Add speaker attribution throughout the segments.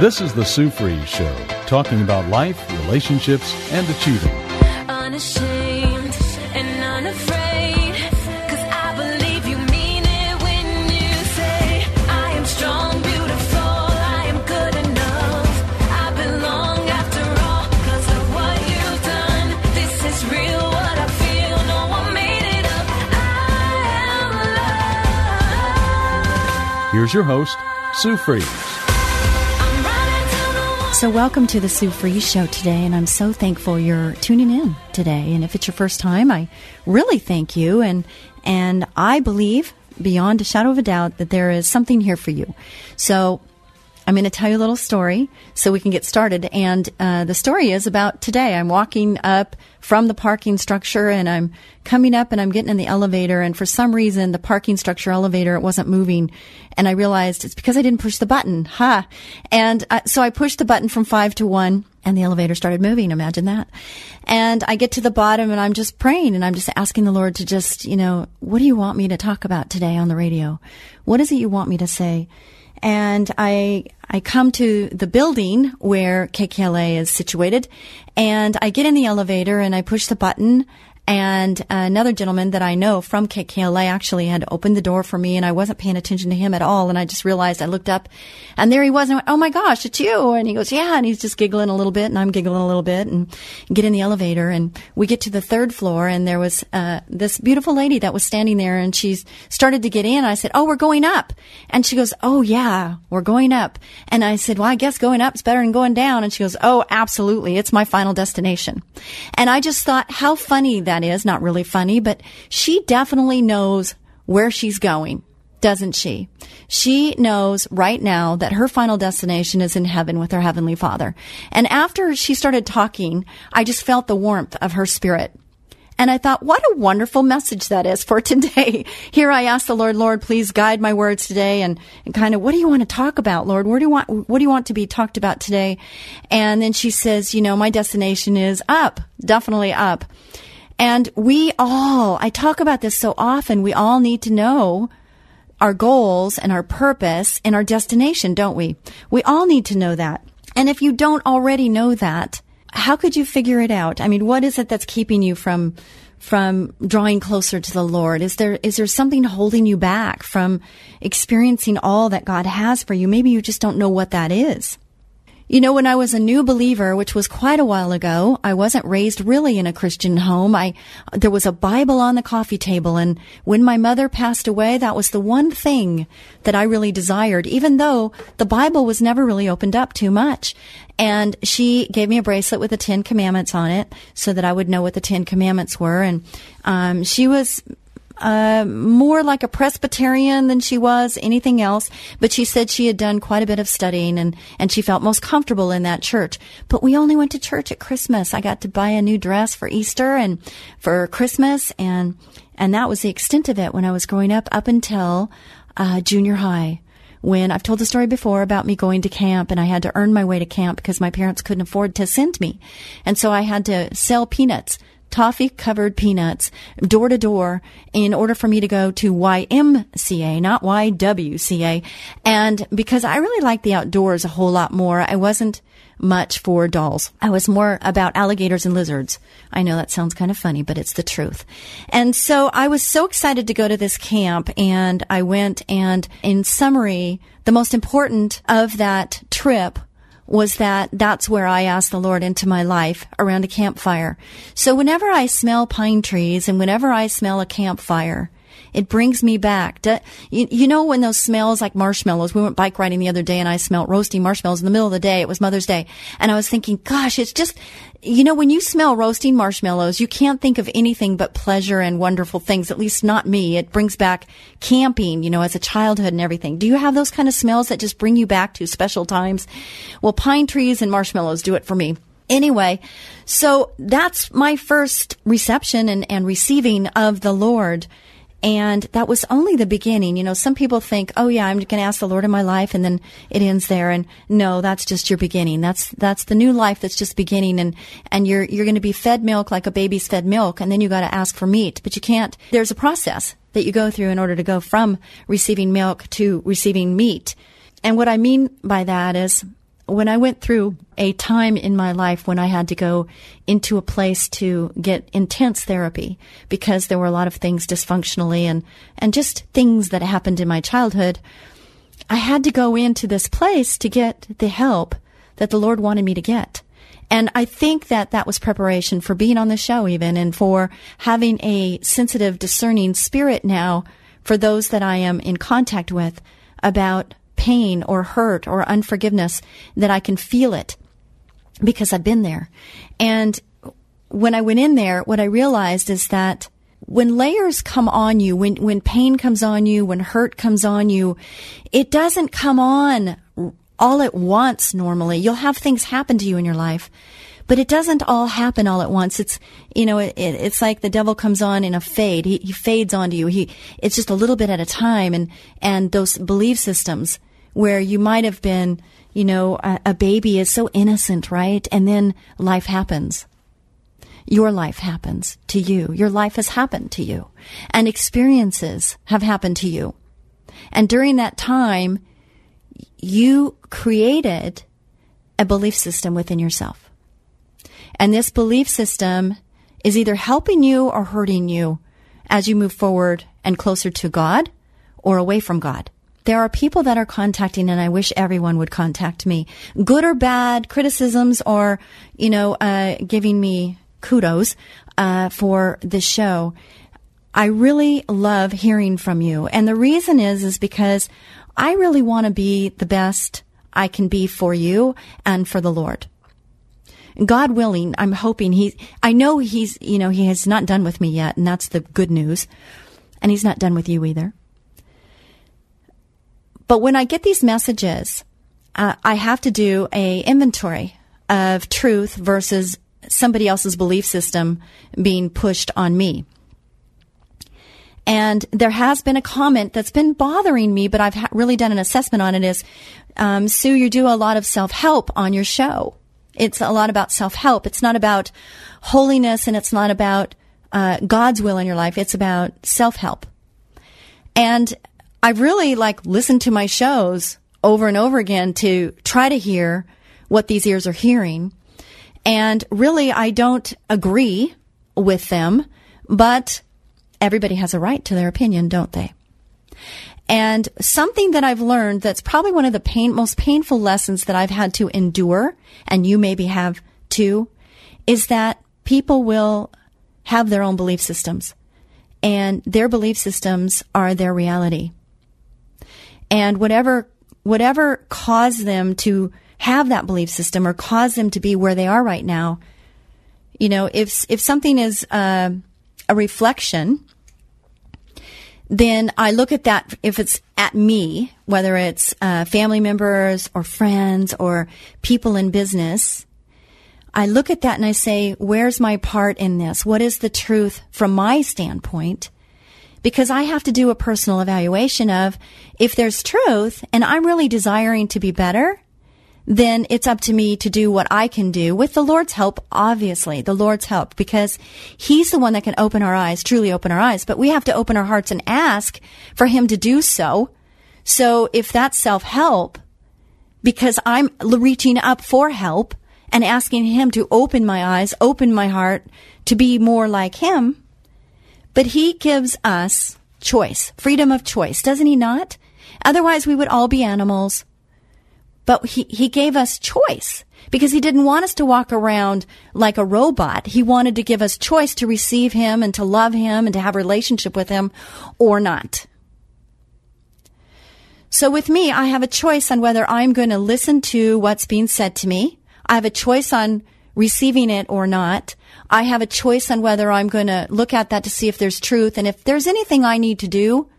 Speaker 1: This is the Sue Fries Show, talking about life, relationships, and achieving.
Speaker 2: Unashamed and unafraid, 'cause I believe you mean it when you say, I am strong, beautiful, I am good enough. I belong after all, 'cause of what you've done. This is real, what I feel, no one made it up. I am
Speaker 1: Here's your host, Sue Fries.
Speaker 3: So, welcome to the Sue Fries Show today, and I'm so thankful you're tuning in today. And if it's your first time, I really thank you, and and I believe beyond a shadow of a doubt that there is something here for you. So, I'm going to tell you a little story so we can get started. And uh, the story is about today. I'm walking up from the parking structure and I'm coming up and I'm getting in the elevator. And for some reason, the parking structure elevator, it wasn't moving. And I realized it's because I didn't push the button. Ha. And uh, so I pushed the button from five to one and the elevator started moving. Imagine that. And I get to the bottom and I'm just praying and I'm just asking the Lord to just, you know, what do you want me to talk about today on the radio? What is it you want me to say? and I I come to the building where KKLA is situated, and I get in the elevator and I push the button. And another gentleman that I know from KKLA actually had opened the door for me, and I wasn't paying attention to him at all. And I just realized I looked up, and there he was. And I went, "Oh my gosh, it's you!" And he goes, "Yeah." And he's just giggling a little bit, and I'm giggling a little bit, and get in the elevator, and we get to the third floor, and there was uh, this beautiful lady that was standing there, and she's started to get in. I said, "Oh, we're going up," and she goes, "Oh yeah, we're going up." And I said, "Well, I guess going up is better than going down." And she goes, "Oh, absolutely, it's my final destination." And I just thought, how funny that is. Not really funny, but she definitely knows where she's going doesn't she? She knows right now that her final destination is in heaven with her heavenly father. And after she started talking, I just felt the warmth of her spirit. And I thought, what a wonderful message that is for today. Here I asked the Lord, Lord, please guide my words today and, and kind of, what do you want to talk about, Lord? Where do you want, what do you want to be talked about today? And then she says, you know, my destination is up, definitely up. And we all, I talk about this so often, we all need to know our goals and our purpose and our destination, don't we? We all need to know that. And if you don't already know that, how could you figure it out? I mean, what is it that's keeping you from from drawing closer to the Lord? Is there is there something holding you back from experiencing all that God has for you? Maybe you just don't know what that is. You know, when I was a new believer, which was quite a while ago, I wasn't raised really in a Christian home. I, there was a Bible on the coffee table. And when my mother passed away, that was the one thing that I really desired, even though the Bible was never really opened up too much. And she gave me a bracelet with the Ten Commandments on it so that I would know what the Ten Commandments were. And, um, she was uh, more like a Presbyterian than she was anything else. But she said she had done quite a bit of studying and, and she felt most comfortable in that church. But we only went to church at Christmas. I got to buy a new dress for Easter and for Christmas and, and that was the extent of it when I was growing up up until, uh, junior high when I've told the story before about me going to camp and I had to earn my way to camp because my parents couldn't afford to send me. And so I had to sell peanuts toffee covered peanuts door to door in order for me to go to YMCA, not YWCA. And because I really like the outdoors a whole lot more, I wasn't much for dolls. I was more about alligators and lizards. I know that sounds kind of funny, but it's the truth. And so I was so excited to go to this camp and I went and in summary, the most important of that trip was that that's where I asked the Lord into my life around a campfire. So whenever I smell pine trees and whenever I smell a campfire, It brings me back. You, you know when those smells like marshmallows, we went bike riding the other day and I smelled roasting marshmallows in the middle of the day. It was Mother's Day. And I was thinking, gosh, it's just, you know, when you smell roasting marshmallows, you can't think of anything but pleasure and wonderful things, at least not me. It brings back camping, you know, as a childhood and everything. Do you have those kind of smells that just bring you back to special times? Well, pine trees and marshmallows do it for me. Anyway, so that's my first reception and, and receiving of the Lord. And that was only the beginning. You know, some people think, oh yeah, I'm going to ask the Lord in my life and then it ends there. And no, that's just your beginning. That's, that's the new life that's just beginning. And, and you're, you're going to be fed milk like a baby's fed milk. And then you got to ask for meat, but you can't. There's a process that you go through in order to go from receiving milk to receiving meat. And what I mean by that is when I went through a time in my life when I had to go into a place to get intense therapy because there were a lot of things dysfunctionally and, and just things that happened in my childhood, I had to go into this place to get the help that the Lord wanted me to get. And I think that that was preparation for being on the show even and for having a sensitive, discerning spirit now for those that I am in contact with about pain or hurt or unforgiveness that I can feel it because I've been there. And when I went in there, what I realized is that when layers come on you, when, when pain comes on you, when hurt comes on you, it doesn't come on all at once normally. You'll have things happen to you in your life, but it doesn't all happen all at once. It's, you know, it, it, it's like the devil comes on in a fade. He, he fades onto you. He, it's just a little bit at a time and, and those belief systems where you might have been, you know, a, a baby is so innocent, right? And then life happens. Your life happens to you. Your life has happened to you. And experiences have happened to you. And during that time, you created a belief system within yourself. And this belief system is either helping you or hurting you as you move forward and closer to God or away from God. There are people that are contacting and I wish everyone would contact me. Good or bad criticisms or, you know, uh, giving me kudos, uh, for the show. I really love hearing from you. And the reason is, is because I really want to be the best I can be for you and for the Lord. God willing, I'm hoping he, I know he's, you know, he has not done with me yet, and that's the good news. And he's not done with you either. But when I get these messages, uh, I have to do a inventory of truth versus somebody else's belief system being pushed on me. And there has been a comment that's been bothering me, but I've ha- really done an assessment on it is, um, Sue, you do a lot of self-help on your show. It's a lot about self-help. It's not about holiness and it's not about, uh, God's will in your life. It's about self-help. And I've really like listened to my shows over and over again to try to hear what these ears are hearing. And really, I don't agree with them, but everybody has a right to their opinion, don't they? And something that I've learned that's probably one of the pain, most painful lessons that I've had to endure, and you maybe have too, is that people will have their own belief systems and their belief systems are their reality. And whatever, whatever caused them to have that belief system or cause them to be where they are right now, you know, if, if something is, uh, a reflection, then I look at that if it's at me, whether it's uh, family members or friends or people in business. I look at that and I say, where's my part in this? What is the truth from my standpoint? Because I have to do a personal evaluation of if there's truth and I'm really desiring to be better, then it's up to me to do what I can do with the Lord's help, obviously, the Lord's help, because He's the one that can open our eyes, truly open our eyes, but we have to open our hearts and ask for Him to do so. So if that's self-help, because I'm reaching up for help and asking Him to open my eyes, open my heart to be more like Him, but He gives us choice, freedom of choice, doesn't He not? Otherwise we would all be animals but he, he gave us choice because he didn't want us to walk around like a robot. He wanted to give us choice to receive him and to love him and to have a relationship with him or not. So with me, I have a choice on whether I'm going to listen to what's being said to me. I have a choice on receiving it or not. I have a choice on whether I'm going to look at that to see if there's truth. And if there's anything I need to do,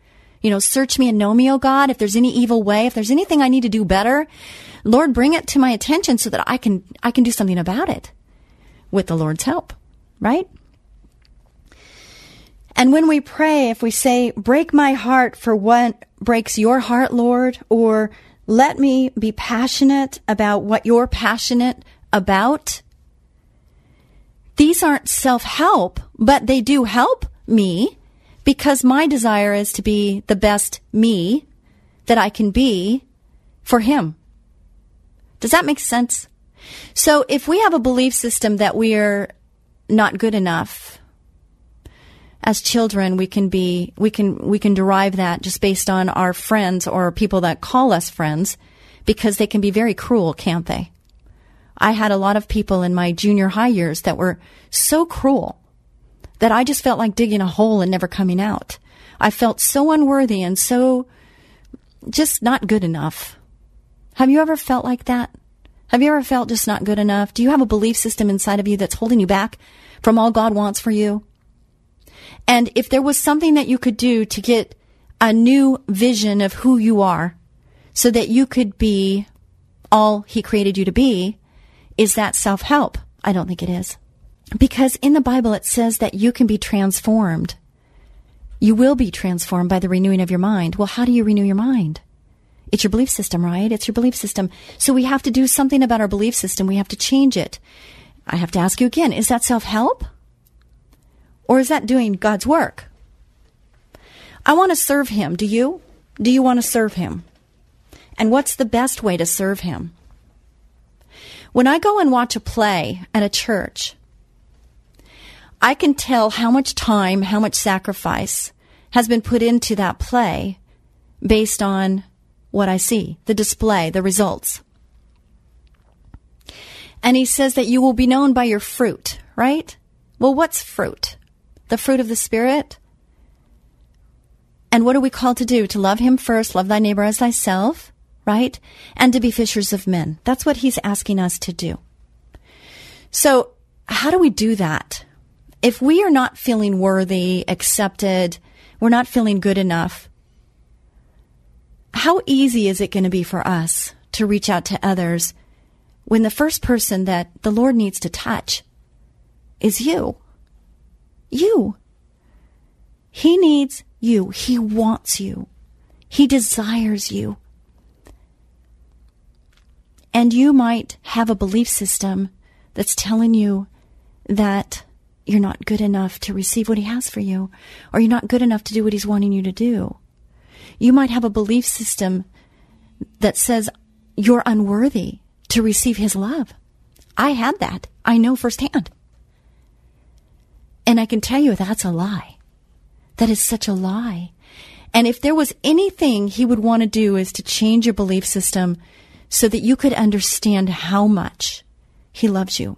Speaker 3: you know, search me and know me, oh God. If there's any evil way, if there's anything I need to do better, Lord, bring it to my attention so that I can, I can do something about it with the Lord's help, right? And when we pray, if we say, break my heart for what breaks your heart, Lord, or let me be passionate about what you're passionate about, these aren't self help, but they do help me because my desire is to be the best me that I can be for Him. Does that make sense? So if we have a belief system that we're not good enough, as children, we can be, we can, we can derive that just based on our friends or people that call us friends because they can be very cruel, can't they? I had a lot of people in my junior high years that were so cruel that I just felt like digging a hole and never coming out. I felt so unworthy and so just not good enough. Have you ever felt like that? Have you ever felt just not good enough? Do you have a belief system inside of you that's holding you back from all God wants for you? And if there was something that you could do to get a new vision of who you are so that you could be all he created you to be, is that self help? I don't think it is. Because in the Bible it says that you can be transformed. You will be transformed by the renewing of your mind. Well, how do you renew your mind? It's your belief system, right? It's your belief system. So we have to do something about our belief system. We have to change it. I have to ask you again, is that self help? Or is that doing God's work? I want to serve Him. Do you? Do you want to serve Him? And what's the best way to serve Him? When I go and watch a play at a church, I can tell how much time, how much sacrifice has been put into that play based on what I see, the display, the results. And he says that you will be known by your fruit, right? Well, what's fruit? The fruit of the Spirit? And what are we called to do? To love him first, love thy neighbor as thyself, right? And to be fishers of men. That's what he's asking us to do. So, how do we do that? If we are not feeling worthy, accepted, we're not feeling good enough, how easy is it going to be for us to reach out to others when the first person that the Lord needs to touch is you? You. He needs you. He wants you. He desires you. And you might have a belief system that's telling you that you're not good enough to receive what He has for you, or you're not good enough to do what He's wanting you to do. You might have a belief system that says you're unworthy to receive His love. I had that. I know firsthand. And I can tell you that's a lie. That is such a lie. And if there was anything He would want to do is to change your belief system so that you could understand how much He loves you.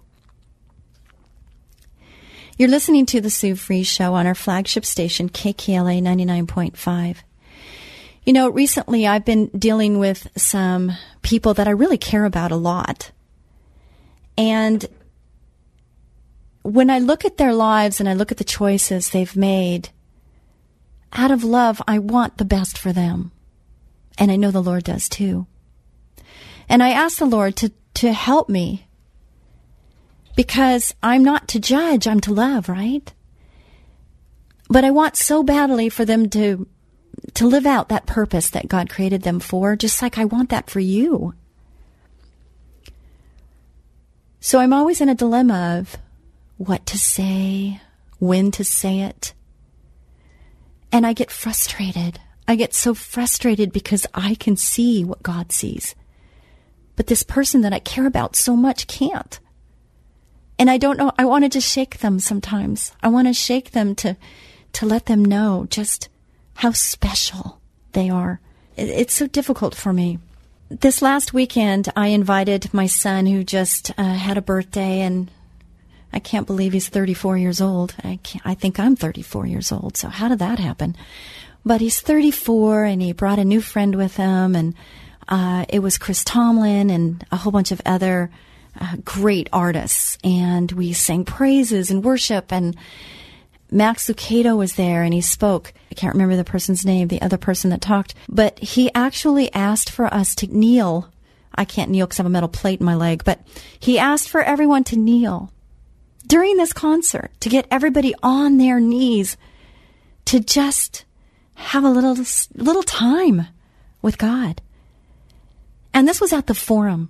Speaker 3: You're listening to the Sue Fries Show on our flagship station, KKLA 99.5. You know, recently I've been dealing with some people that I really care about a lot. And when I look at their lives and I look at the choices they've made, out of love, I want the best for them. And I know the Lord does too. And I ask the Lord to, to help me because I'm not to judge, I'm to love, right? But I want so badly for them to to live out that purpose that God created them for, just like I want that for you. So I'm always in a dilemma of what to say, when to say it. And I get frustrated. I get so frustrated because I can see what God sees. But this person that I care about so much can't. And I don't know, I want to just shake them sometimes. I want to shake them to, to let them know just how special they are. It's so difficult for me. this last weekend, I invited my son who just uh, had a birthday, and I can't believe he's 34 years old. I, I think I'm 34 years old. So how did that happen? But he's 34, and he brought a new friend with him, and uh, it was Chris Tomlin and a whole bunch of other uh, great artists, and we sang praises and worship and. Max Lucado was there and he spoke. I can't remember the person's name, the other person that talked, but he actually asked for us to kneel. I can't kneel because I have a metal plate in my leg, but he asked for everyone to kneel during this concert to get everybody on their knees to just have a little little time with God. And this was at the forum.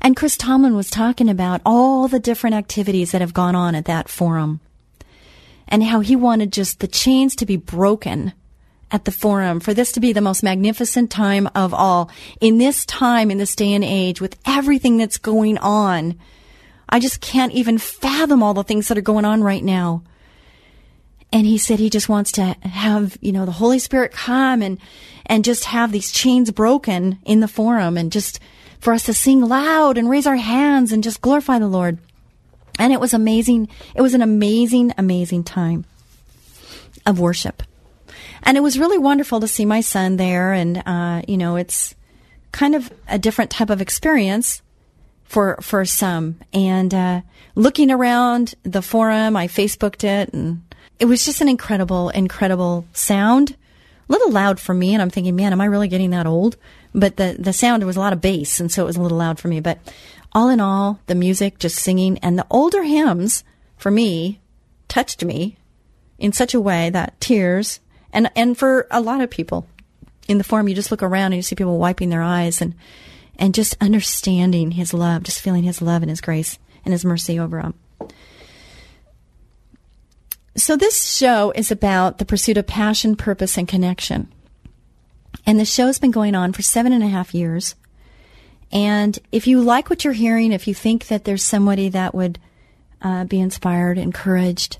Speaker 3: And Chris Tomlin was talking about all the different activities that have gone on at that forum and how he wanted just the chains to be broken at the forum for this to be the most magnificent time of all. In this time, in this day and age, with everything that's going on, I just can't even fathom all the things that are going on right now. And he said he just wants to have, you know, the Holy Spirit come and, and just have these chains broken in the forum and just for us to sing loud and raise our hands and just glorify the Lord. And it was amazing. It was an amazing, amazing time of worship. And it was really wonderful to see my son there. And, uh, you know, it's kind of a different type of experience for, for some. And, uh, looking around the forum, I Facebooked it and it was just an incredible, incredible sound. Little loud for me. And I'm thinking, man, am I really getting that old? But the, the sound, was a lot of bass. And so it was a little loud for me. But all in all, the music, just singing, and the older hymns for me touched me in such a way that tears, and and for a lot of people in the forum, you just look around and you see people wiping their eyes and and just understanding His love, just feeling His love and His grace and His mercy over them. So this show is about the pursuit of passion, purpose, and connection. And the show's been going on for seven and a half years. And if you like what you're hearing, if you think that there's somebody that would uh, be inspired, encouraged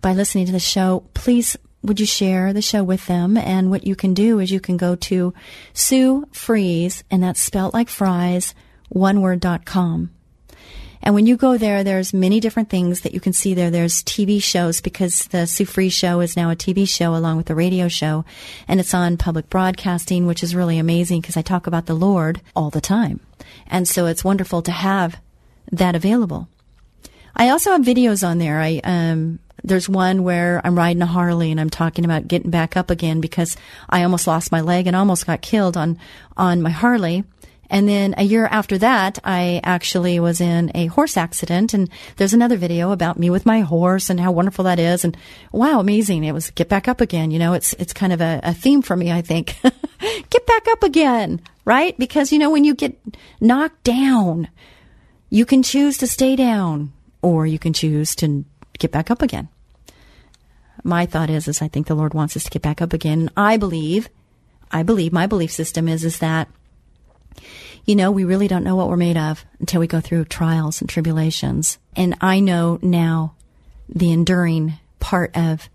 Speaker 3: by listening to the show, please would you share the show with them? And what you can do is you can go to Sue Fries, and that's spelled like fries, one word dot com. And when you go there, there's many different things that you can see there. There's TV shows because the Sue Fries show is now a TV show along with the radio show. And it's on public broadcasting, which is really amazing because I talk about the Lord all the time. And so it's wonderful to have that available. I also have videos on there. I, um, there's one where I'm riding a Harley and I'm talking about getting back up again because I almost lost my leg and almost got killed on, on my Harley. And then a year after that, I actually was in a horse accident and there's another video about me with my horse and how wonderful that is. And wow, amazing. It was get back up again. You know, it's, it's kind of a, a theme for me, I think. get back up again, right? Because, you know, when you get knocked down, you can choose to stay down or you can choose to get back up again. My thought is, is I think the Lord wants us to get back up again. I believe, I believe my belief system is, is that you know, we really don't know what we're made of until we go through trials and tribulations. And I know now the enduring part of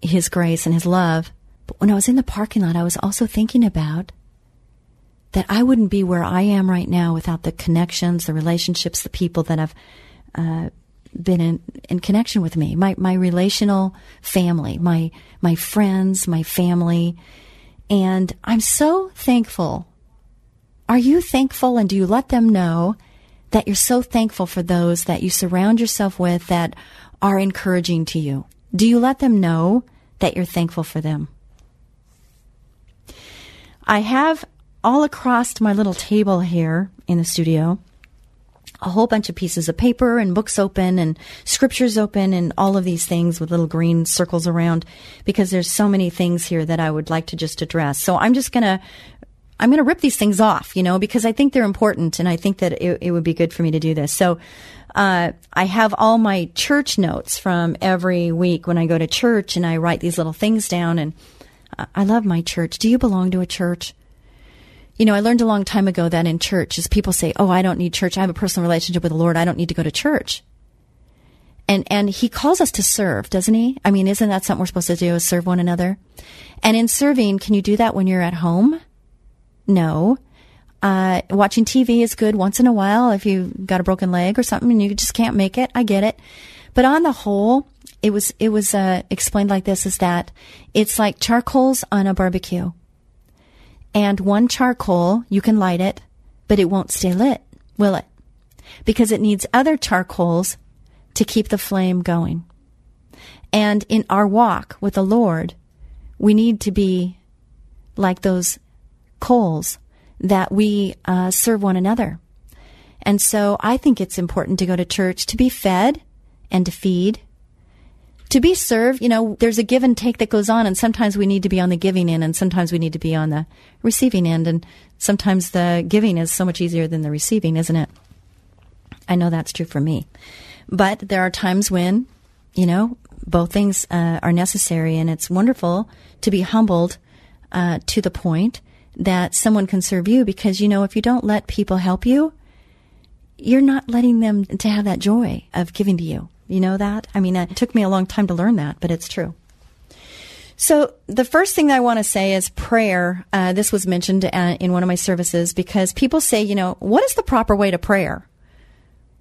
Speaker 3: His grace and His love. But when I was in the parking lot, I was also thinking about that I wouldn't be where I am right now without the connections, the relationships, the people that have uh, been in, in connection with me. My my relational family, my my friends, my family, and I'm so thankful are you thankful and do you let them know that you're so thankful for those that you surround yourself with that are encouraging to you? Do you let them know that you're thankful for them? I have all across my little table here in the studio a whole bunch of pieces of paper and books open and scriptures open and all of these things with little green circles around because there's so many things here that I would like to just address. So I'm just going to I'm going to rip these things off, you know, because I think they're important and I think that it, it would be good for me to do this. So, uh, I have all my church notes from every week when I go to church and I write these little things down and I love my church. Do you belong to a church? You know, I learned a long time ago that in church, as people say, "Oh, I don't need church. I have a personal relationship with the Lord. I don't need to go to church." And and He calls us to serve, doesn't He? I mean, isn't that something we're supposed to do? Is serve one another? And in serving, can you do that when you're at home? No. Uh, watching TV is good once in a while if you got a broken leg or something and you just can't make it. I get it. But on the whole, it was, it was, uh, explained like this is that it's like charcoals on a barbecue. And one charcoal, you can light it, but it won't stay lit, will it? Because it needs other charcoals to keep the flame going. And in our walk with the Lord, we need to be like those coals that we uh, serve one another. And so I think it's important to go to church to be fed and to feed. To be served, you know, there's a give and take that goes on, and sometimes we need to be on the giving end, and sometimes we need to be on the receiving end, and sometimes the giving is so much easier than the receiving, isn't it? I know that's true for me. But there are times when, you know, both things uh, are necessary, and it's wonderful to be humbled uh, to the point that someone can serve you because, you know, if you don't let people help you, you're not letting them to have that joy of giving to you. You know that? I mean, it took me a long time to learn that, but it's true. So the first thing I want to say is prayer. Uh, this was mentioned uh, in one of my services because people say, you know, what is the proper way to prayer?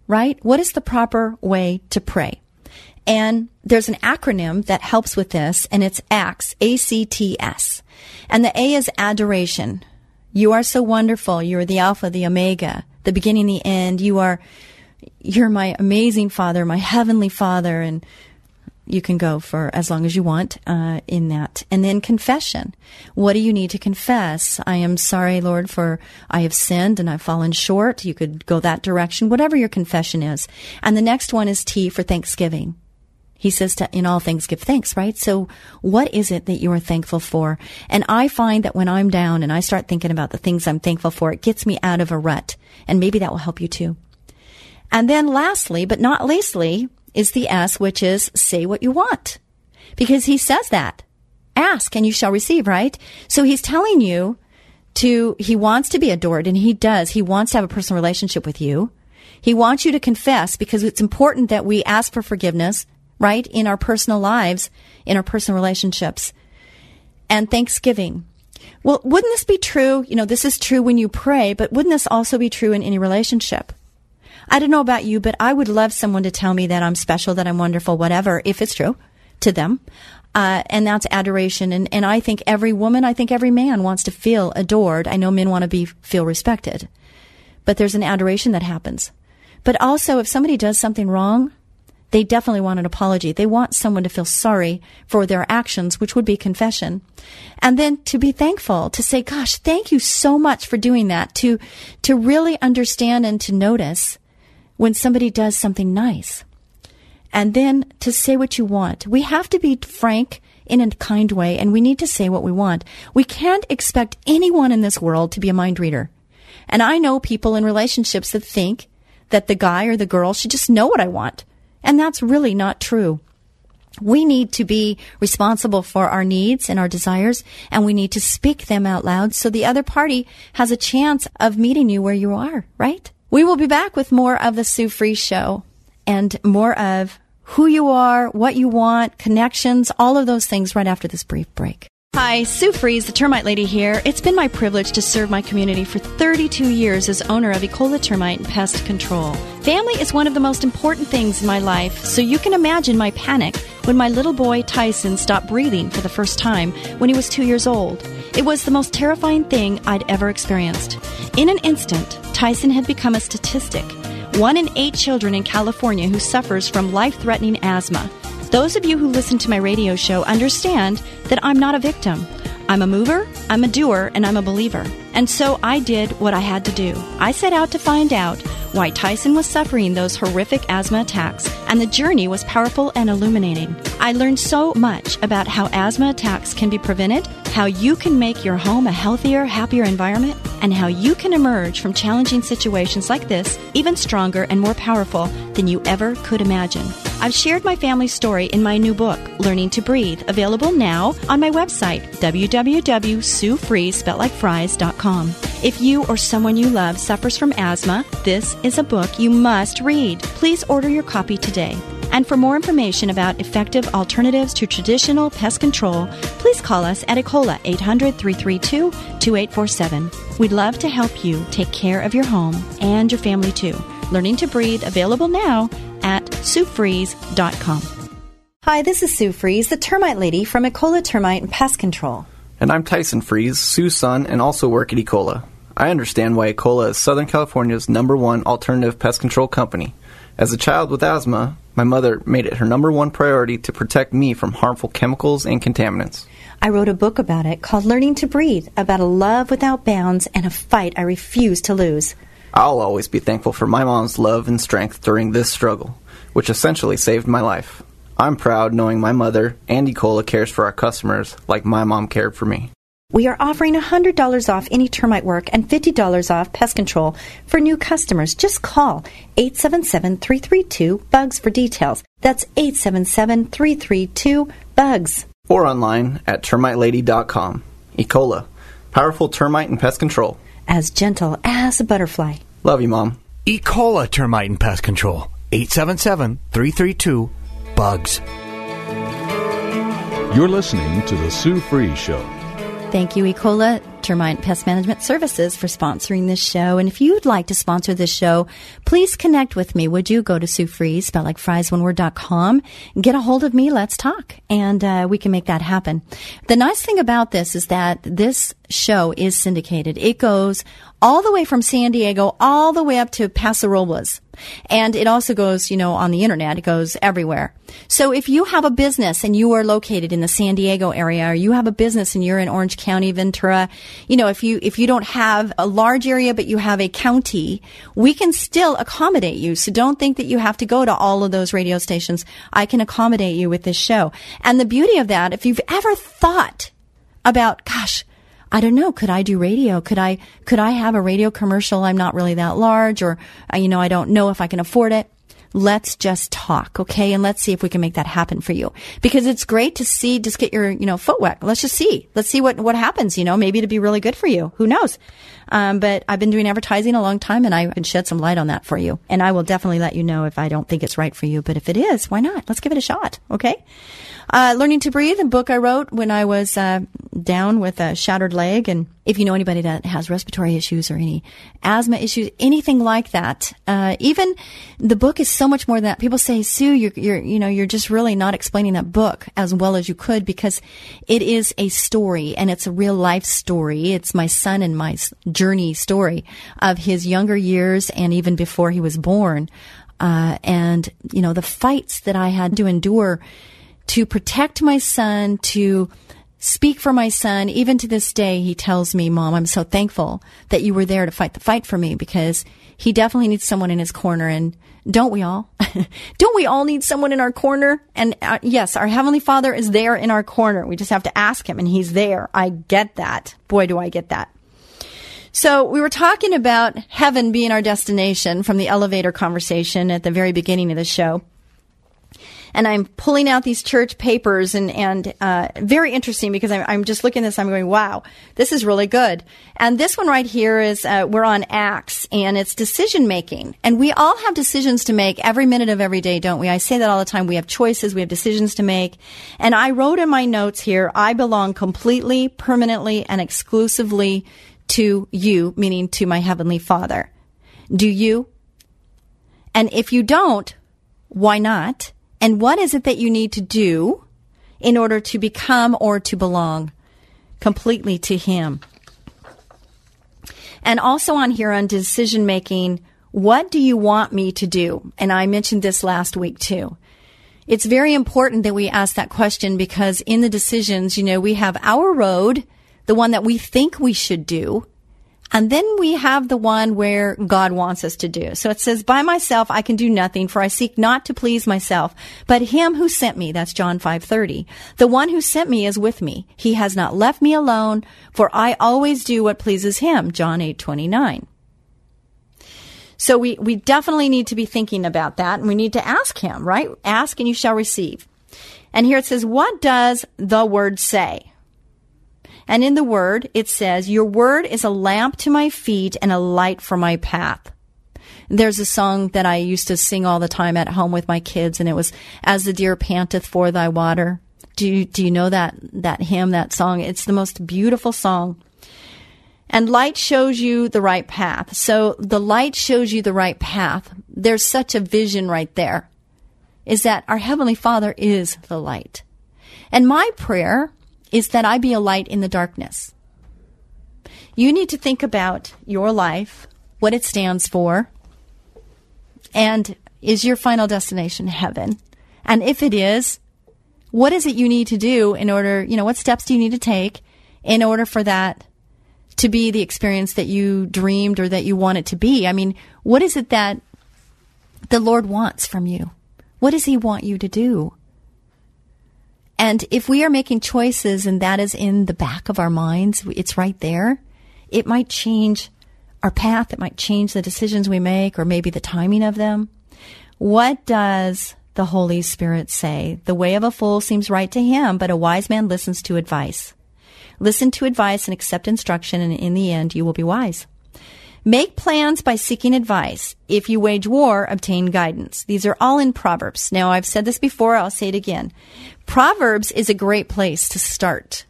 Speaker 3: Right? What is the proper way to pray? And there's an acronym that helps with this, and it's ACTS, A-C-T-S. And the A is adoration. You are so wonderful. You are the Alpha, the Omega, the beginning, the end. You are, you're my amazing Father, my heavenly Father, and you can go for as long as you want uh, in that. And then confession. What do you need to confess? I am sorry, Lord, for I have sinned and I've fallen short. You could go that direction, whatever your confession is. And the next one is T for thanksgiving. He says to, in all things, give thanks, right? So what is it that you are thankful for? And I find that when I'm down and I start thinking about the things I'm thankful for, it gets me out of a rut. And maybe that will help you too. And then lastly, but not leastly, is the S, which is say what you want. Because he says that. Ask and you shall receive, right? So he's telling you to, he wants to be adored and he does. He wants to have a personal relationship with you. He wants you to confess because it's important that we ask for forgiveness right? In our personal lives, in our personal relationships. And thanksgiving. Well, wouldn't this be true? You know, this is true when you pray, but wouldn't this also be true in any relationship? I don't know about you, but I would love someone to tell me that I'm special, that I'm wonderful, whatever, if it's true to them. Uh, and that's adoration. And, and I think every woman, I think every man wants to feel adored. I know men want to be, feel respected, but there's an adoration that happens. But also, if somebody does something wrong, they definitely want an apology. They want someone to feel sorry for their actions, which would be confession. And then to be thankful, to say, gosh, thank you so much for doing that, to, to really understand and to notice when somebody does something nice. And then to say what you want. We have to be frank in a kind way and we need to say what we want. We can't expect anyone in this world to be a mind reader. And I know people in relationships that think that the guy or the girl should just know what I want. And that's really not true. We need to be responsible for our needs and our desires, and we need to speak them out loud so the other party has a chance of meeting you where you are, right? We will be back with more of the Sue Fries Show and more of who you are, what you want, connections, all of those things right after this brief break. Hi, Sue Fries, the termite lady here. It's been my privilege to serve my community for 32 years as owner of Ecola Termite and Pest Control. Family is one of the most important things in my life, so you can imagine my panic when my little boy Tyson stopped breathing for the first time when he was two years old. It was the most terrifying thing I'd ever experienced. In an instant, Tyson had become a statistic. One in eight children in California who suffers from life threatening asthma. Those of you who listen to my radio show understand that I'm not a victim. I'm a mover, I'm a doer, and I'm a believer. And so I did what I had to do. I set out to find out why Tyson was suffering those horrific asthma attacks, and the journey was powerful and illuminating. I learned so much about how asthma attacks can be prevented, how you can make your home a healthier, happier environment, and how you can emerge from challenging situations like this even stronger and more powerful than you ever could imagine. I've shared my family story in my new book, Learning to Breathe, available now on my website, www.suefries.com. If you or someone you love suffers from asthma, this is a book you must read. Please order your copy today. And for more information about effective alternatives to traditional pest control, please call us at Ecola 800 332 2847. We'd love to help you take care of your home and your family too. Learning to Breathe available now at SueFries.com. Hi, this is Sue Fries, the termite lady from Ecola Termite and Pest Control.
Speaker 4: And I'm Tyson Fries, Sue's son, and also work at Ecola. I understand why Ecola is Southern California's number one alternative pest control company. As a child with asthma, my mother made it her number one priority to protect me from harmful chemicals and contaminants.
Speaker 3: I wrote a book about it called Learning to Breathe, about a love without bounds and a fight I refuse to lose.
Speaker 4: I'll always be thankful for my mom's love and strength during this struggle, which essentially saved my life. I'm proud knowing my mother, and Ecola, cares for our customers like my mom cared for me.
Speaker 3: We are offering $100 off any termite work and $50 off pest control for new customers. Just call 877-332-BUGS for details. That's 877-332-BUGS.
Speaker 4: Or online at termitelady.com. Ecola, powerful termite and pest control.
Speaker 3: As gentle as a butterfly.
Speaker 4: Love you, Mom.
Speaker 5: E. coli Termite and Pest Control. 877 332 BUGS.
Speaker 1: You're listening to The Sue Fries Show.
Speaker 3: Thank you, Ecola Termite Pest Management Services, for sponsoring this show. And if you'd like to sponsor this show, please connect with me. Would you go to Sue Fries, spell like fries, one word, dot com, get a hold of me, let's talk, and uh, we can make that happen. The nice thing about this is that this show is syndicated. It goes all the way from San Diego all the way up to Paso Robles. And it also goes, you know, on the internet. It goes everywhere. So if you have a business and you are located in the San Diego area or you have a business and you're in Orange County, Ventura, you know, if you, if you don't have a large area but you have a county, we can still accommodate you. So don't think that you have to go to all of those radio stations. I can accommodate you with this show. And the beauty of that, if you've ever thought about, gosh, I don't know. Could I do radio? Could I, could I have a radio commercial? I'm not really that large or, uh, you know, I don't know if I can afford it. Let's just talk, okay? And let's see if we can make that happen for you. Because it's great to see, just get your, you know, foot wet. Let's just see. Let's see what, what happens, you know, maybe it'd be really good for you. Who knows? Um, but I've been doing advertising a long time and I can shed some light on that for you. And I will definitely let you know if I don't think it's right for you. But if it is, why not? Let's give it a shot, okay? Uh, Learning to Breathe, a book I wrote when I was uh, down with a shattered leg. And if you know anybody that has respiratory issues or any asthma issues, anything like that, uh, even the book is so much more than that. People say, Sue, you're, you're, you know, you're just really not explaining that book as well as you could because it is a story and it's a real life story. It's my son and my journey story of his younger years and even before he was born. Uh, and, you know, the fights that I had to endure to protect my son, to speak for my son. Even to this day, he tells me, Mom, I'm so thankful that you were there to fight the fight for me because he definitely needs someone in his corner. And don't we all? don't we all need someone in our corner? And uh, yes, our Heavenly Father is there in our corner. We just have to ask Him and He's there. I get that. Boy, do I get that. So we were talking about heaven being our destination from the elevator conversation at the very beginning of the show and I'm pulling out these church papers and and uh, very interesting because I'm, I'm just looking at this. I'm going, wow, this is really good. And this one right here is uh, we're on Acts and it's decision making, and we all have decisions to make every minute of every day, don't we? I say that all the time. We have choices, we have decisions to make, and I wrote in my notes here, I belong completely, permanently, and exclusively to you, meaning to my heavenly Father. Do you? And if you don't, why not? And what is it that you need to do in order to become or to belong completely to Him? And also on here on decision making, what do you want me to do? And I mentioned this last week too. It's very important that we ask that question because in the decisions, you know, we have our road, the one that we think we should do, and then we have the one where God wants us to do. So it says, by myself I can do nothing, for I seek not to please myself, but him who sent me. That's John 5:30. The one who sent me is with me. He has not left me alone, for I always do what pleases him. John 8:29. So we, we definitely need to be thinking about that and we need to ask him, right? Ask and you shall receive. And here it says, what does the word say? And in the word, it says, Your word is a lamp to my feet and a light for my path. There's a song that I used to sing all the time at home with my kids, and it was "As the deer panteth for thy water." Do you, do you know that that hymn, that song? It's the most beautiful song. And light shows you the right path. So the light shows you the right path. There's such a vision right there. Is that our Heavenly Father is the light. And my prayer is that I be a light in the darkness. You need to think about your life, what it stands for, and is your final destination heaven? And if it is, what is it you need to do in order, you know, what steps do you need to take in order for that to be the experience that you dreamed or that you want it to be? I mean, what is it that the Lord wants from you? What does He want you to do? And if we are making choices and that is in the back of our minds, it's right there, it might change our path. It might change the decisions we make or maybe the timing of them. What does the Holy Spirit say? The way of a fool seems right to him, but a wise man listens to advice. Listen to advice and accept instruction, and in the end, you will be wise. Make plans by seeking advice. If you wage war, obtain guidance. These are all in Proverbs. Now, I've said this before, I'll say it again. Proverbs is a great place to start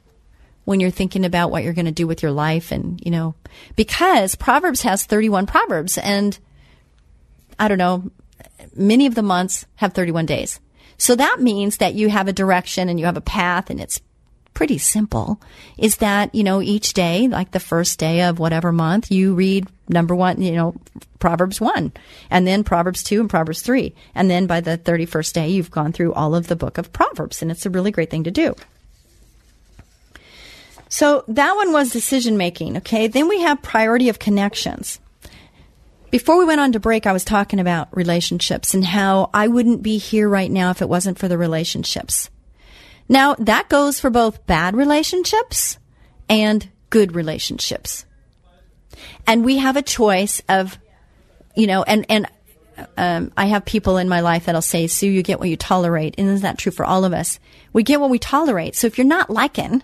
Speaker 3: when you're thinking about what you're going to do with your life and, you know, because Proverbs has 31 Proverbs and I don't know, many of the months have 31 days. So that means that you have a direction and you have a path and it's pretty simple is that, you know, each day, like the first day of whatever month, you read number one, you know, Proverbs 1, and then Proverbs 2 and Proverbs 3. And then by the 31st day, you've gone through all of the book of Proverbs, and it's a really great thing to do. So that one was decision making, okay? Then we have priority of connections. Before we went on to break, I was talking about relationships and how I wouldn't be here right now if it wasn't for the relationships. Now, that goes for both bad relationships and good relationships. And we have a choice of, you know, and, and, um, I have people in my life that'll say, Sue, you get what you tolerate. And isn't that true for all of us? We get what we tolerate. So if you're not liking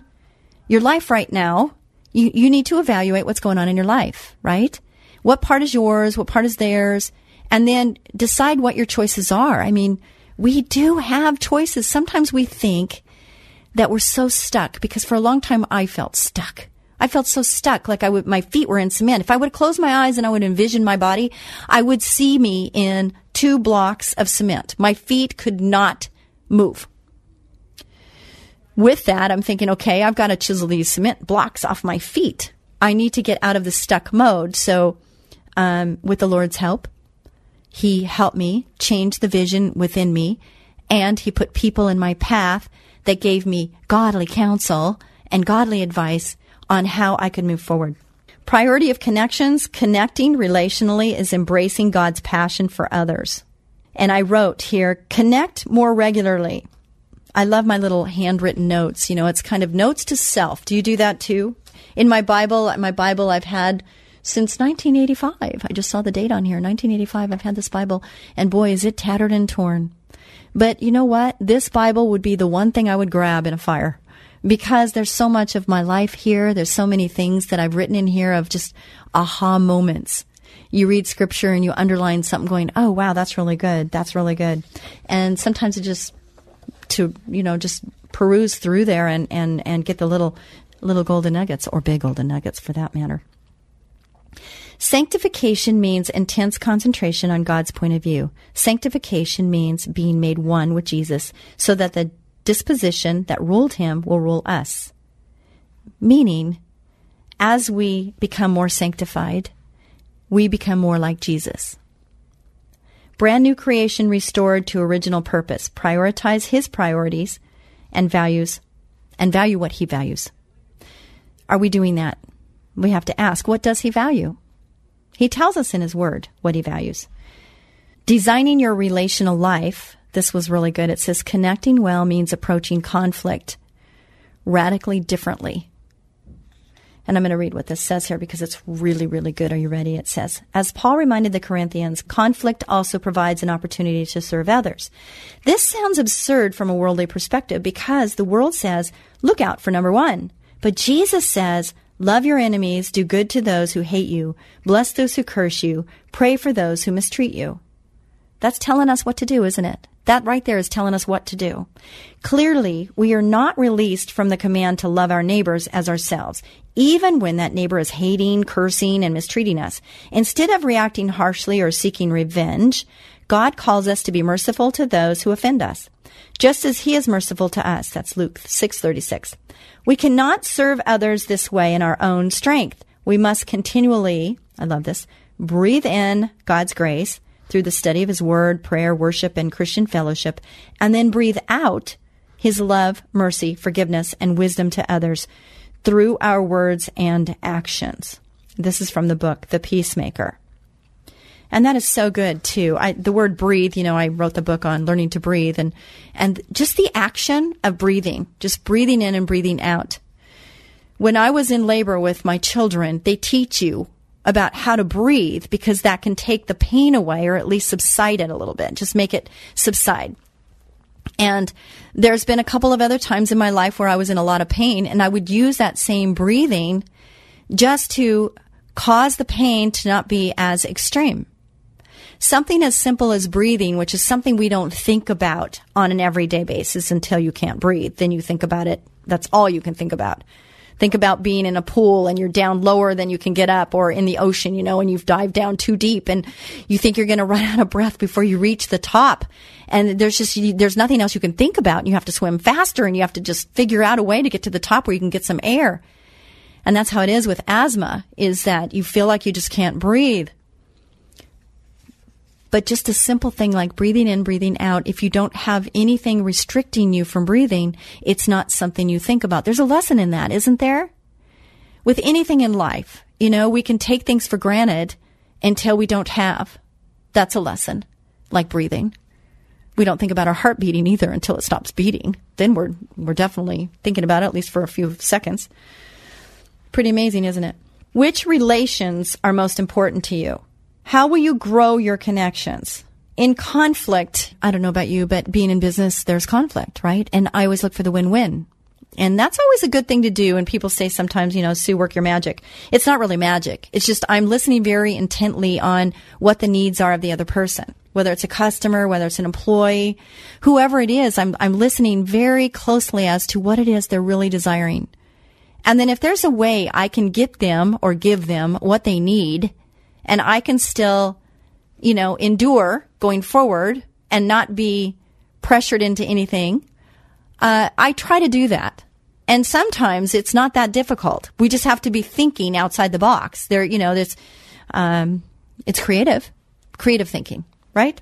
Speaker 3: your life right now, you, you need to evaluate what's going on in your life, right? What part is yours? What part is theirs? And then decide what your choices are. I mean, we do have choices. Sometimes we think that we're so stuck because for a long time I felt stuck. I felt so stuck, like I would, my feet were in cement. If I would close my eyes and I would envision my body, I would see me in two blocks of cement. My feet could not move. With that, I'm thinking, okay, I've got to chisel these cement blocks off my feet. I need to get out of the stuck mode. So, um, with the Lord's help, He helped me change the vision within me, and He put people in my path that gave me godly counsel and godly advice on how I could move forward. Priority of connections, connecting relationally is embracing God's passion for others. And I wrote here, connect more regularly. I love my little handwritten notes. You know, it's kind of notes to self. Do you do that too? In my Bible, my Bible I've had since 1985. I just saw the date on here. 1985. I've had this Bible and boy, is it tattered and torn. But you know what? This Bible would be the one thing I would grab in a fire because there's so much of my life here. There's so many things that I've written in here of just aha moments. You read scripture and you underline something going, oh wow, that's really good. That's really good. And sometimes it just to, you know, just peruse through there and, and, and get the little, little golden nuggets or big golden nuggets for that matter. Sanctification means intense concentration on God's point of view. Sanctification means being made one with Jesus so that the disposition that ruled him will rule us. Meaning, as we become more sanctified, we become more like Jesus. Brand new creation restored to original purpose. Prioritize his priorities and values and value what he values. Are we doing that? We have to ask, what does he value? He tells us in his word what he values. Designing your relational life, this was really good. It says connecting well means approaching conflict radically differently. And I'm going to read what this says here because it's really, really good. Are you ready? It says, as Paul reminded the Corinthians, conflict also provides an opportunity to serve others. This sounds absurd from a worldly perspective because the world says, look out for number one. But Jesus says, Love your enemies, do good to those who hate you, bless those who curse you, pray for those who mistreat you. That's telling us what to do, isn't it? That right there is telling us what to do. Clearly, we are not released from the command to love our neighbors as ourselves, even when that neighbor is hating, cursing, and mistreating us. Instead of reacting harshly or seeking revenge, God calls us to be merciful to those who offend us, just as he is merciful to us. That's Luke 6:36. We cannot serve others this way in our own strength. We must continually, I love this, breathe in God's grace through the study of his word, prayer, worship, and Christian fellowship, and then breathe out his love, mercy, forgiveness, and wisdom to others through our words and actions. This is from the book, The Peacemaker. And that is so good too. I, the word breathe, you know, I wrote the book on learning to breathe and, and just the action of breathing, just breathing in and breathing out. When I was in labor with my children, they teach you about how to breathe because that can take the pain away or at least subside it a little bit. Just make it subside. And there's been a couple of other times in my life where I was in a lot of pain and I would use that same breathing just to cause the pain to not be as extreme. Something as simple as breathing, which is something we don't think about on an everyday basis until you can't breathe. Then you think about it. That's all you can think about. Think about being in a pool and you're down lower than you can get up or in the ocean, you know, and you've dived down too deep and you think you're going to run out of breath before you reach the top. And there's just, there's nothing else you can think about. And you have to swim faster and you have to just figure out a way to get to the top where you can get some air. And that's how it is with asthma is that you feel like you just can't breathe. But just a simple thing like breathing in, breathing out, if you don't have anything restricting you from breathing, it's not something you think about. There's a lesson in that, isn't there? With anything in life, you know, we can take things for granted until we don't have. That's a lesson, like breathing. We don't think about our heart beating either until it stops beating. Then we're, we're definitely thinking about it, at least for a few seconds. Pretty amazing, isn't it? Which relations are most important to you? How will you grow your connections? In conflict, I don't know about you, but being in business, there's conflict, right? And I always look for the win-win. And that's always a good thing to do. And people say sometimes, you know, Sue, work your magic. It's not really magic. It's just I'm listening very intently on what the needs are of the other person. Whether it's a customer, whether it's an employee, whoever it is, I'm, I'm listening very closely as to what it is they're really desiring. And then if there's a way I can get them or give them what they need, and I can still, you know, endure going forward and not be pressured into anything, uh, I try to do that. And sometimes it's not that difficult. We just have to be thinking outside the box. There, you know, there's, um, it's creative, creative thinking, right?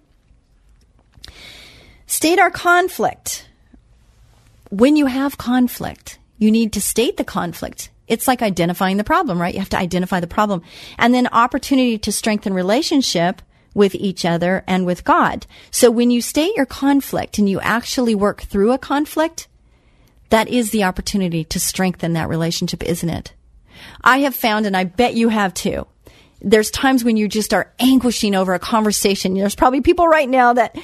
Speaker 3: State our conflict. When you have conflict, you need to state the conflict. It's like identifying the problem, right? You have to identify the problem and then opportunity to strengthen relationship with each other and with God. So when you state your conflict and you actually work through a conflict, that is the opportunity to strengthen that relationship, isn't it? I have found, and I bet you have too, there's times when you just are anguishing over a conversation. There's probably people right now that,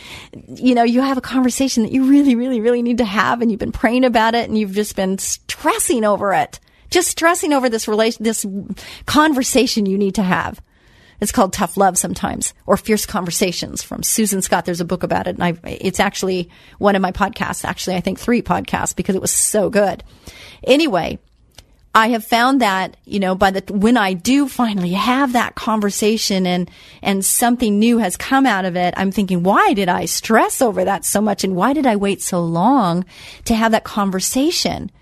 Speaker 3: you know, you have a conversation that you really, really, really need to have and you've been praying about it and you've just been stressing over it. Just stressing over this relation, this conversation you need to have. It's called tough love sometimes or fierce conversations from Susan Scott. There's a book about it. And I, it's actually one of my podcasts. Actually, I think three podcasts because it was so good. Anyway, I have found that, you know, by the, when I do finally have that conversation and, and something new has come out of it, I'm thinking, why did I stress over that so much? And why did I wait so long to have that conversation?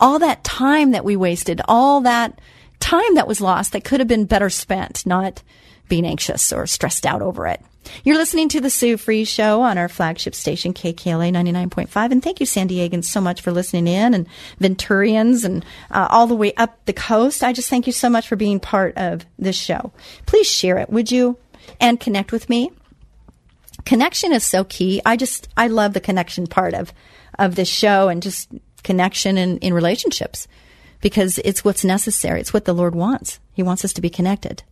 Speaker 3: All that time that we wasted, all that time that was lost that could have been better spent, not being anxious or stressed out over it. You're listening to the Sue Fries Show on our flagship station, KKLA 99.5. And thank you, San Diegans, so much for listening in and Venturians and uh, all the way up the coast. I just thank you so much for being part of this show. Please share it, would you? And connect with me. Connection is so key. I just, I love the connection part of, of this show and just connection in, in relationships because it's what's necessary. It's what the Lord wants. He wants us to be connected.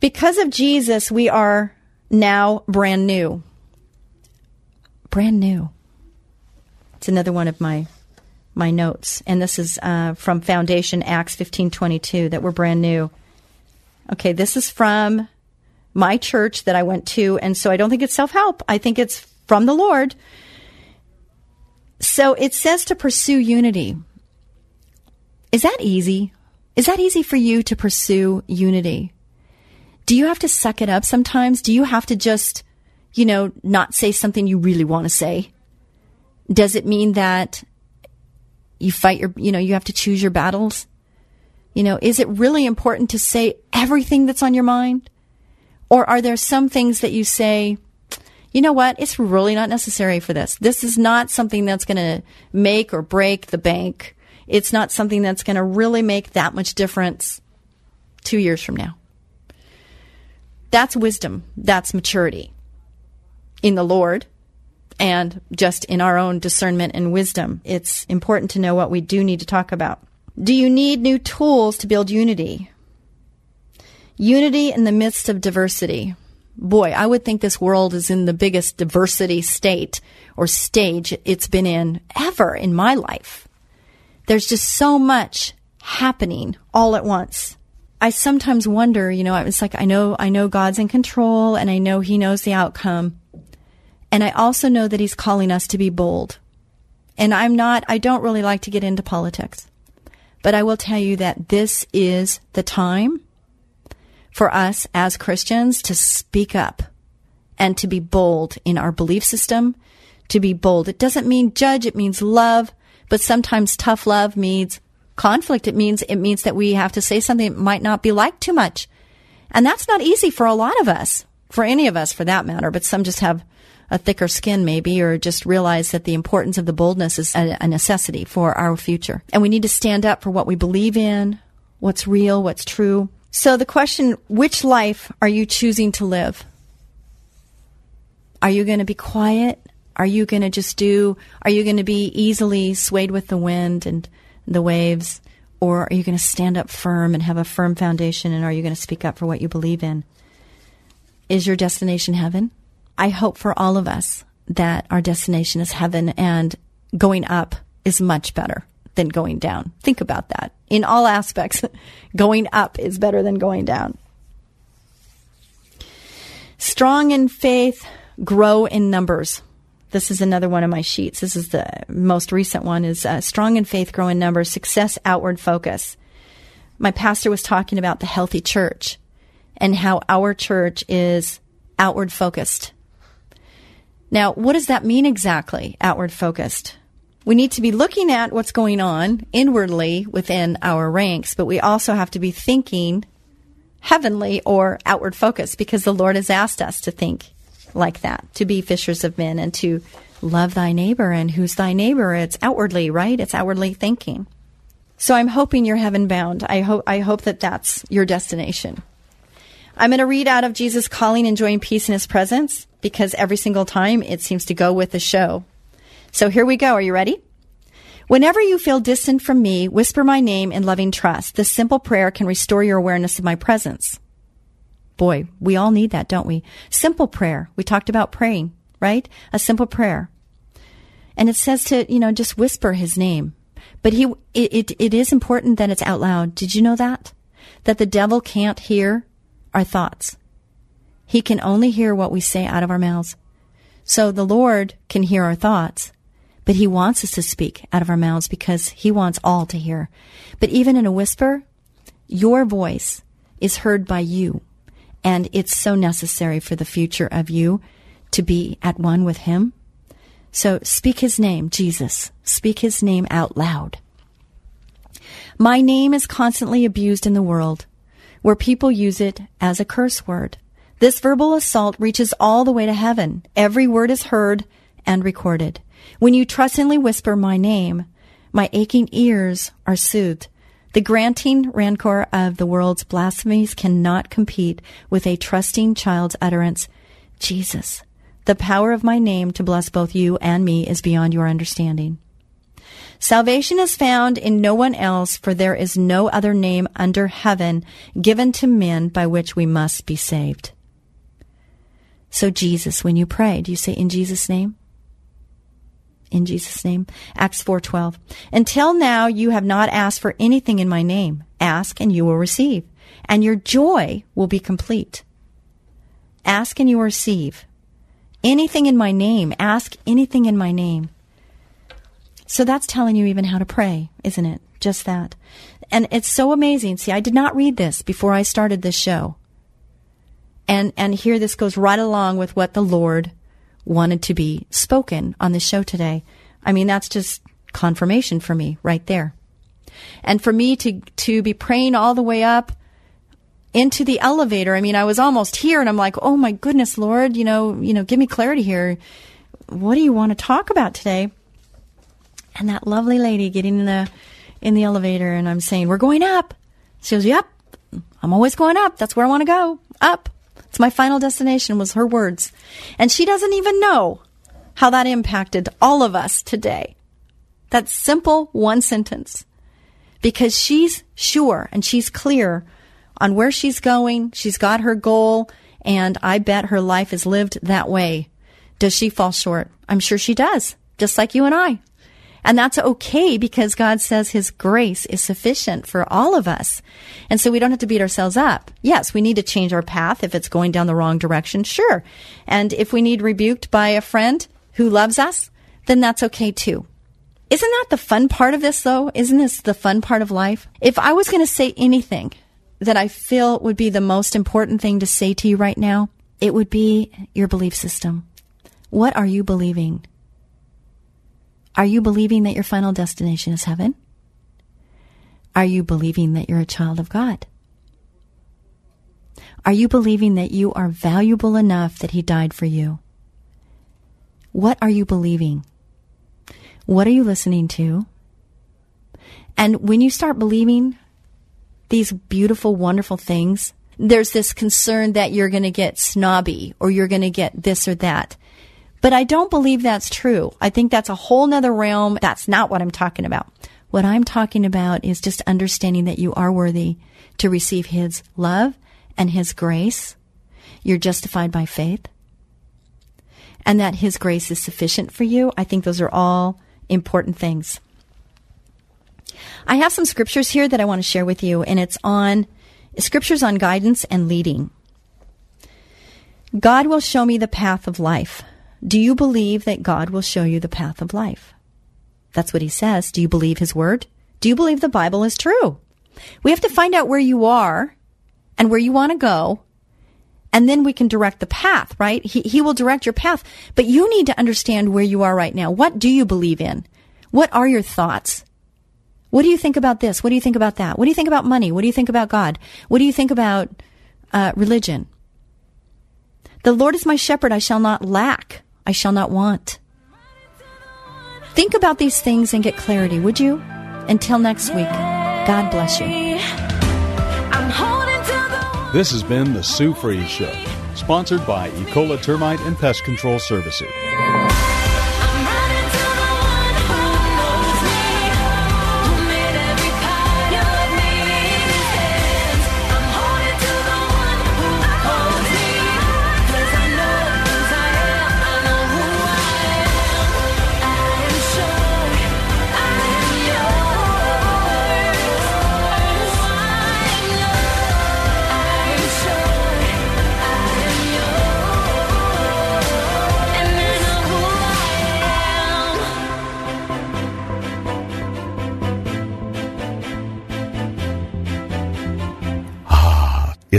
Speaker 3: Because of Jesus, we are now brand new. Brand new. It's another one of my my notes, and this is uh, from Foundation Acts fifteen twenty two that were brand new. Okay, this is from my church that I went to, and so I don't think it's self help. I think it's from the Lord. So it says to pursue unity. Is that easy? Is that easy for you to pursue unity? Do you have to suck it up sometimes? Do you have to just, you know, not say something you really want to say? Does it mean that you fight your, you know, you have to choose your battles? You know, is it really important to say everything that's on your mind? Or are there some things that you say, you know what? It's really not necessary for this. This is not something that's going to make or break the bank. It's not something that's going to really make that much difference two years from now. That's wisdom. That's maturity in the Lord and just in our own discernment and wisdom. It's important to know what we do need to talk about. Do you need new tools to build unity? Unity in the midst of diversity. Boy, I would think this world is in the biggest diversity state or stage it's been in ever in my life. There's just so much happening all at once. I sometimes wonder, you know, it's like I know I know God's in control and I know he knows the outcome. And I also know that he's calling us to be bold. And I'm not I don't really like to get into politics. But I will tell you that this is the time for us as Christians to speak up and to be bold in our belief system, to be bold. It doesn't mean judge, it means love, but sometimes tough love means conflict. It means it means that we have to say something that might not be liked too much. And that's not easy for a lot of us, for any of us for that matter, but some just have a thicker skin maybe or just realize that the importance of the boldness is a, a necessity for our future. And we need to stand up for what we believe in, what's real, what's true. So the question, which life are you choosing to live? Are you going to be quiet? Are you going to just do, are you going to be easily swayed with the wind and the waves? Or are you going to stand up firm and have a firm foundation? And are you going to speak up for what you believe in? Is your destination heaven? I hope for all of us that our destination is heaven and going up is much better than going down. Think about that. In all aspects, going up is better than going down. Strong in faith, grow in numbers. This is another one of my sheets. This is the most recent one is uh, strong in faith, grow in numbers, success, outward focus. My pastor was talking about the healthy church and how our church is outward focused. Now, what does that mean exactly, outward focused? We need to be looking at what's going on inwardly within our ranks, but we also have to be thinking heavenly or outward focused because the Lord has asked us to think like that, to be fishers of men and to love thy neighbor. And who's thy neighbor? It's outwardly, right? It's outwardly thinking. So I'm hoping you're heaven bound. I hope, I hope that that's your destination. I'm going to read out of Jesus calling, enjoying peace in his presence because every single time it seems to go with the show. So here we go. Are you ready? Whenever you feel distant from me, whisper my name in loving trust. This simple prayer can restore your awareness of my presence. Boy, we all need that, don't we? Simple prayer. We talked about praying, right? A simple prayer. And it says to, you know, just whisper his name. But he, it, it, it is important that it's out loud. Did you know that? That the devil can't hear our thoughts. He can only hear what we say out of our mouths. So the Lord can hear our thoughts, but he wants us to speak out of our mouths because he wants all to hear. But even in a whisper, your voice is heard by you. And it's so necessary for the future of you to be at one with him. So speak his name, Jesus. Speak his name out loud. My name is constantly abused in the world where people use it as a curse word. This verbal assault reaches all the way to heaven. Every word is heard and recorded. When you trustingly whisper my name, my aching ears are soothed. The granting rancor of the world's blasphemies cannot compete with a trusting child's utterance. Jesus, the power of my name to bless both you and me is beyond your understanding. Salvation is found in no one else, for there is no other name under heaven given to men by which we must be saved. So, Jesus, when you pray, do you say in Jesus' name? In Jesus' name. Acts 4:12. Until now you have not asked for anything in my name. Ask and you will receive, and your joy will be complete. Ask and you will receive. Anything in my name. Ask anything in my name. So that's telling you even how to pray, isn't it? Just that. And it's so amazing. See, I did not read this before I started this show. And, and here this goes right along with what the Lord wanted to be spoken on the show today. I mean, that's just confirmation for me right there. And for me to, to be praying all the way up into the elevator, I mean, I was almost here and I'm like, oh my goodness, Lord, you know, you know, give me clarity here. What do you want to talk about today? And that lovely lady getting in the, in the elevator and I'm saying, we're going up. She goes, yep, I'm always going up. That's where I want to go. Up. It's my final destination was her words. And she doesn't even know how that impacted all of us today. That simple one sentence. Because she's sure and she's clear on where she's going. She's got her goal and I bet her life is lived that way. Does she fall short? I'm sure she does, just like you and I. And that's okay because God says His grace is sufficient for all of us. And so we don't have to beat ourselves up. Yes, we need to change our path if it's going down the wrong direction. Sure. And if we need rebuked by a friend who loves us, then that's okay too. Isn't that the fun part of this though? Isn't this the fun part of life? If I was going to say anything that I feel would be the most important thing to say to you right now, it would be your belief system. What are you believing? Are you believing that your final destination is heaven? Are you believing that you're a child of God? Are you believing that you are valuable enough that He died for you? What are you believing? What are you listening to? And when you start believing these beautiful, wonderful things, there's this concern that you're going to get snobby or you're going to get this or that. But I don't believe that's true. I think that's a whole nother realm. That's not what I'm talking about. What I'm talking about is just understanding that you are worthy to receive His love and His grace. You're justified by faith. And that His grace is sufficient for you. I think those are all important things. I have some scriptures here that I want to share with you, and it's on scriptures on guidance and leading. God will show me the path of life. Do you believe that God will show you the path of life? That's what he says. Do you believe his word? Do you believe the Bible is true? We have to find out where you are and where you want to go. And then we can direct the path, right? He, he will direct your path, but you need to understand where you are right now. What do you believe in? What are your thoughts? What do you think about this? What do you think about that? What do you think about money? What do you think about God? What do you think about uh, religion? The Lord is my shepherd; I shall not lack. I shall not want. Think about these things and get clarity, would you? Until next week, God bless you.
Speaker 2: I'm holding to the
Speaker 1: This has been The Sue Fries Show, sponsored by Ecola Termite and Pest Control Services.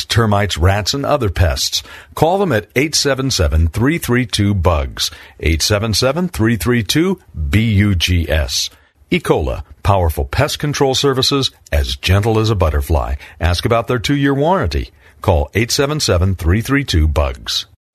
Speaker 6: earwigs, termites, rats, and other pests. Call them at 877-332-BUGS. 877-332-BUGS. Ecola, powerful pest control services as gentle as a butterfly. Ask about their two-year warranty. Call 877-332-BUGS.